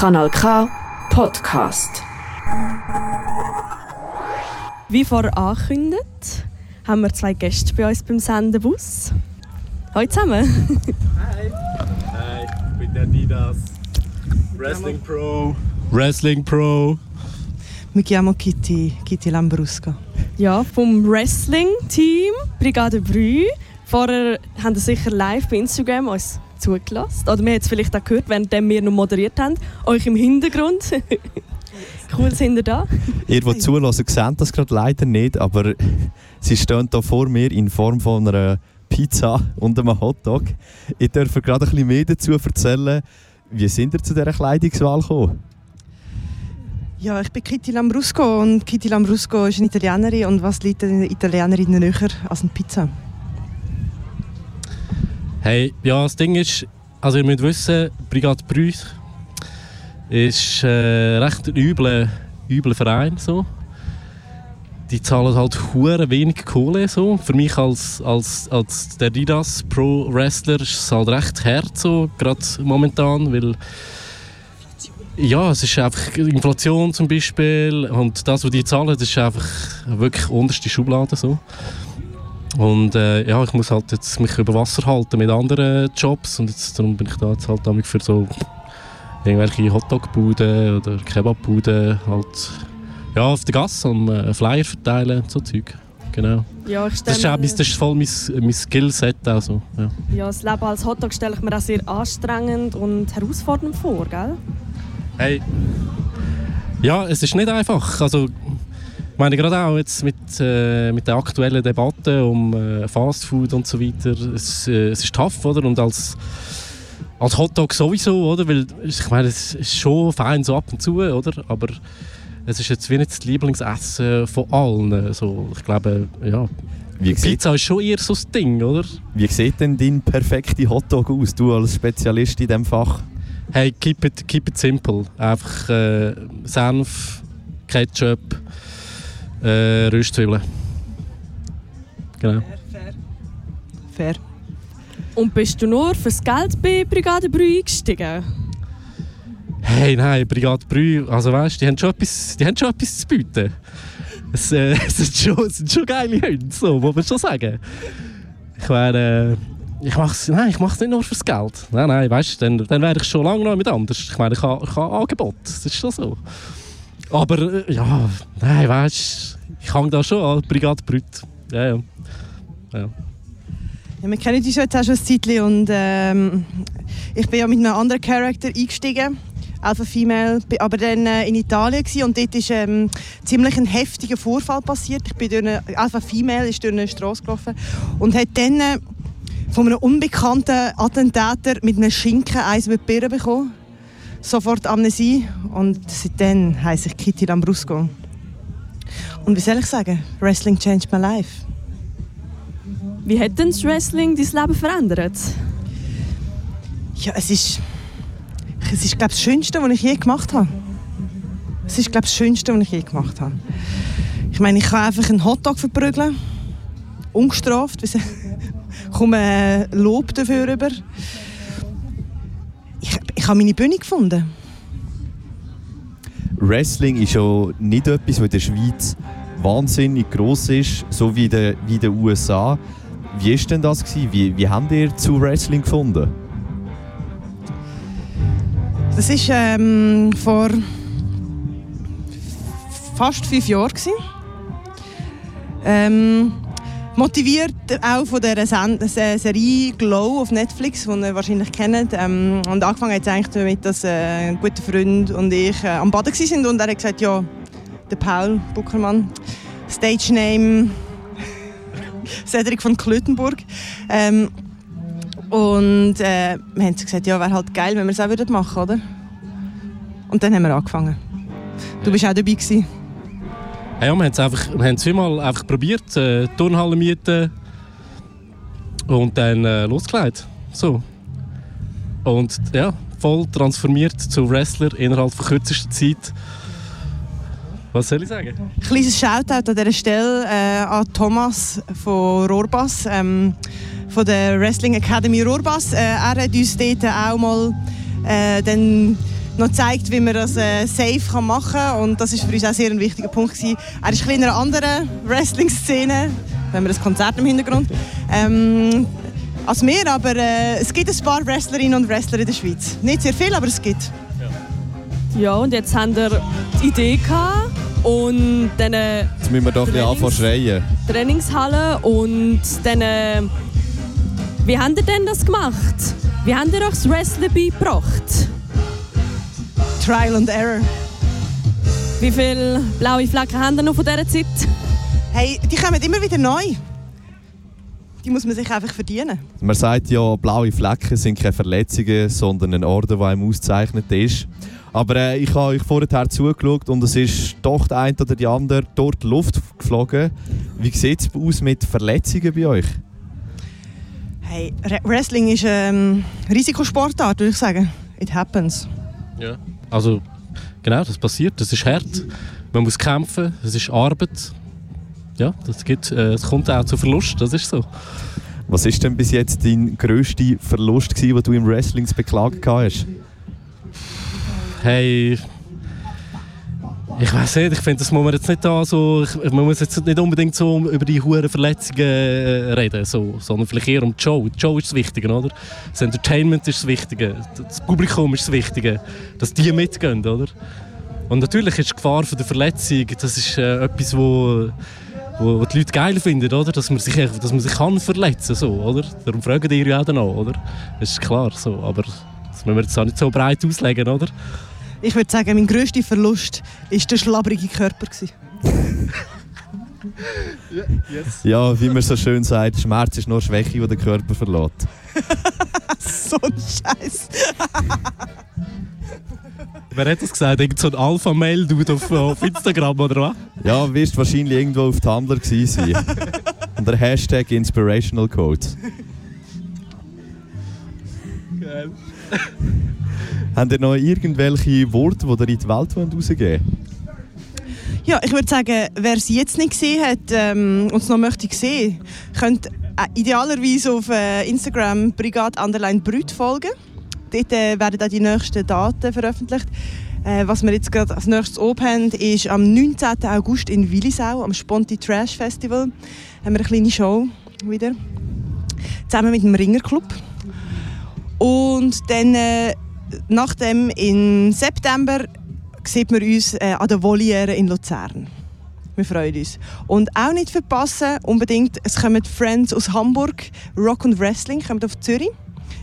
Kanal K Podcast. Wie vorher angekündigt, haben wir zwei Gäste bei uns beim Sendebus. Hallo zusammen. Hi. Hi, ich bin der Didas. Wrestling Pro. Wrestling Pro. Mi chiamo Kitty, Kitty Lambrusco. Ja, vom Wrestling-Team Brigade Brü. Vorher haben Sie sicher live bei Instagram uns zugelassen. Oder wir haben es vielleicht auch gehört, während wir noch moderiert haben. Euch im Hintergrund. cool sind ihr da. Ihr, die zulassen, seht das gerade leider nicht, aber sie stehen hier vor mir in Form von einer Pizza und einem Hotdog. Ich darf gerade ein bisschen mehr dazu erzählen. Wie sind ihr zu dieser Kleidungswahl gekommen? Ja, ich bin Kitty Lambrusco und Kitty Lambrusco ist eine Italienerin und was liegt einer Italienerin näher als eine Pizza? Hey, ja, das Ding ist, also ihr müsst wissen, Brigade Brüch ist äh, recht ein übler, übler Verein. So. Die zahlen halt hure wenig Kohle. So. Für mich als, als, als der Didas Pro Wrestler ist es halt recht hart, so, gerade momentan, weil ja, es ist einfach Inflation zum Beispiel und das, was die zahlen, das ist einfach wirklich unterste Schublade so. Und äh, ja, ich muss halt jetzt mich über Wasser halten mit anderen Jobs und jetzt, darum bin ich da jetzt halt damit für so irgendwelche Hotdog-Buden oder Kebab-Buden halt ja, auf der Gasse um äh, Flyer verteilen und so Zeug. Genau. Ja, ich Das ist, auch, das ist voll mein, mein Skillset also, ja. ja, das Leben als Hotdog stelle ich mir auch sehr anstrengend und herausfordernd vor, gell? Hey. Ja, es ist nicht einfach. Also, meine, gerade auch jetzt mit, äh, mit der aktuellen Debatte um äh, Fastfood und so weiter, es, äh, es ist tough, oder? Und als, als Hotdog sowieso, oder? Weil, ich meine, es ist schon fein so ab und zu, oder? Aber es ist jetzt wie nicht das Lieblingsessen von allen. So, ich glaube, ja, Wie Pizza ist schon eher so das Ding, oder? wie sieht denn dein perfekter Hotdog aus, du als Spezialist in diesem Fach? Hey, keep it, keep it simple. Einfach äh, Senf, Ketchup, äh, Röstzwiebeln. Genau. Fair. Und bist du nur fürs Geld bei Brigade Brü eingestiegen? Hey, nein, Brigade Brü, also weißt, die haben schon etwas, die haben schon etwas zu bieten. Es, äh, es, sind schon, es sind schon geile Hunde, so, muss man schon sagen. Ich meine, äh, ich mach's, nein, ich mach's nicht nur fürs Geld. Nein, nein, weißt, dann, dann wäre ich schon lange noch mit anders. Ich meine, ich habe, ich habe Angebot, das ist schon so. Aber äh, ja, nein, weißt, ich hang da schon an Brigade Brüt. Ja, ja. ja. Ja, wir kennen uns jetzt auch schon ein Zeitchen und ähm, ich bin ja mit einem anderen Charakter eingestiegen. Alpha Female, bin aber dann äh, in Italien gewesen, und dort ist ähm, ziemlich ein heftiger Vorfall passiert. Ich bin durch eine, Alpha Female ist durch eine Straße gelaufen und hat dann äh, von einem unbekannten Attentäter mit einem Schinken eins über die Birne bekommen. Sofort Amnesie und seitdem heiße ich Kitty Lambrusco. Und wie soll ich sagen? Wrestling changed my life. Wie hat denn das Wrestling dein Leben verändert? Ja, es ist, es ist glaube das Schönste, was ich je gemacht habe. Es ist glaube das Schönste, was ich je gemacht habe. Ich meine, ich kann einfach einen Hotdog verprügeln, ungestraft, ich komme äh, Lob dafür über. Habe meine Bühne gefunden. Wrestling ist ja nicht etwas, was in der Schweiz wahnsinnig gross ist, so wie in den, wie in den USA. Wie war denn das? Gewesen? Wie, wie habt ihr zu Wrestling gefunden? Das war ähm, vor fast fünf Jahren. Ähm, motiviert auch von Se- Serie Glow auf Netflix, die ihr wahrscheinlich kennt. Ähm, und angefangen hat es eigentlich damit, dass äh, ein guter Freund und ich äh, am Baden waren und er hat gesagt, ja, der Paul Buckermann, Stage Name Cedric von Klötenburg. Ähm, und äh, wir haben gesagt, ja, wäre halt geil, wenn wir es auch würden machen oder? Und dann haben wir angefangen. Du bist auch dabei gewesen. Ja, wir haben es einfach, wir haben es zweimal einfach probiert, äh, Turnhalle mieten und dann äh, losgelegt. So. Und ja, voll transformiert zu Wrestler innerhalb von kürzester Zeit. Was soll ich sagen? Kleines Shoutout an dieser Stelle äh, an Thomas von Rohrbass, ähm, von der Wrestling Academy Rohrbass. Äh, er hat uns dort auch mal äh, dann noch zeigt, wie man das äh, safe kann machen kann. Und das ist für uns auch sehr ein wichtiger Punkt. Gewesen. Er ist ein in einer anderen Wrestling-Szene, wenn wir das Konzert im Hintergrund, ähm, als wir, aber äh, es gibt ein paar Wrestlerinnen und Wrestler in der Schweiz. Nicht sehr viel, aber es gibt. Ja, und jetzt haben wir die Idee gehabt und dann äh, Jetzt müssen wir doch ein bisschen anfangen zu schreien. Trainingshalle und dann äh, wie habt ihr denn das gemacht? Wie habt ihr euch das Wrestling beigebracht? Trial and Error. Wie viele blaue Flecken haben ihr noch von dieser Zeit? Hey, die kommen immer wieder neu. Die muss man sich einfach verdienen. Man sagt ja, blaue Flecken sind keine Verletzungen, sondern ein Orden, der einem auszeichnet ist. Aber äh, ich habe euch vorher zugeschaut und es ist doch der eine oder die andere dort die Luft geflogen. Wie sieht es aus mit Verletzungen bei euch? Hey, Re Wrestling ist ähm, Risikosportart, würde ich sagen. It happens. Ja. Also, genau, das passiert. Das ist hart. Man muss kämpfen, es ist Arbeit. Ja, das gibt, äh, es kommt auch zu Verlust, das ist so. Was ist denn bis jetzt dein grösster Verlust, gewesen, den du im Wrestling zu beklagen hast? Hey, ich weiß nicht, ich finde, das muss man jetzt nicht da so, ich, man muss jetzt nicht unbedingt so über die hohen Verletzungen äh, reden, so, sondern vielleicht eher um die Show. Die Show ist das Wichtige, oder? Das Entertainment ist das Wichtige, das Publikum ist das Wichtige, dass die mitgehen, oder? Und natürlich ist die Gefahr von der Verletzung, das ist äh, etwas, wo, wo, die Leute geil finden, oder? Dass man sich, dass man sich kann verletzen, so, oder? Darum fragen die ja auch danach, oder? Das ist klar, so, aber das müssen wir jetzt auch nicht so breit auslegen, oder? Ich würde sagen, mein grösster Verlust war der schlabbrige Körper. gewesen. Ja, wie man so schön sagt, Schmerz ist nur Schwäche, die den Körper verlässt. so ein Scheiß. Wer hat das gesagt? Irgend so ein Alpha-Mail-Dude auf, auf Instagram, oder was? Ja, wirst wahrscheinlich irgendwo auf Tumblr gewesen sein. Und der Hashtag Inspirational Quotes. Habt ihr noch irgendwelche Worte, die ihr in die Welt rausgeben wollt? Ja, ich würde sagen, wer es jetzt nicht gesehen hat ähm, und es noch möchte sehen, könnte äh, idealerweise auf äh, Instagram Brigade Underline Brüt folgen. Dort äh, werden auch die nächsten Daten veröffentlicht. Äh, was wir jetzt gerade als nächstes oben haben, ist am 19. August in Willisau, am Sponti Trash Festival, haben wir eine kleine Show wieder. Zusammen mit dem Ringerclub. Und dann, äh, nachdem im September, sieht man uns äh, an der Voliere in Luzern. Wir freuen uns. Und auch nicht verpassen, unbedingt, es kommen Friends aus Hamburg, Rock und Wrestling, kommen auf Zürich,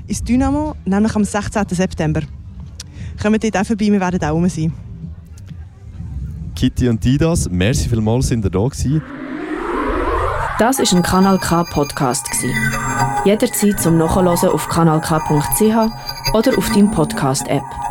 ins Dynamo, nämlich am 16. September. Kommt dort auch vorbei, wir werden auch rum sein. Kitty und Didas, merci vielmals, sind ihr da gewesen. Das ist ein Kanal K Podcast gsi. Jederzeit zum Nachhören auf kanalk.ch oder auf deinem Podcast App.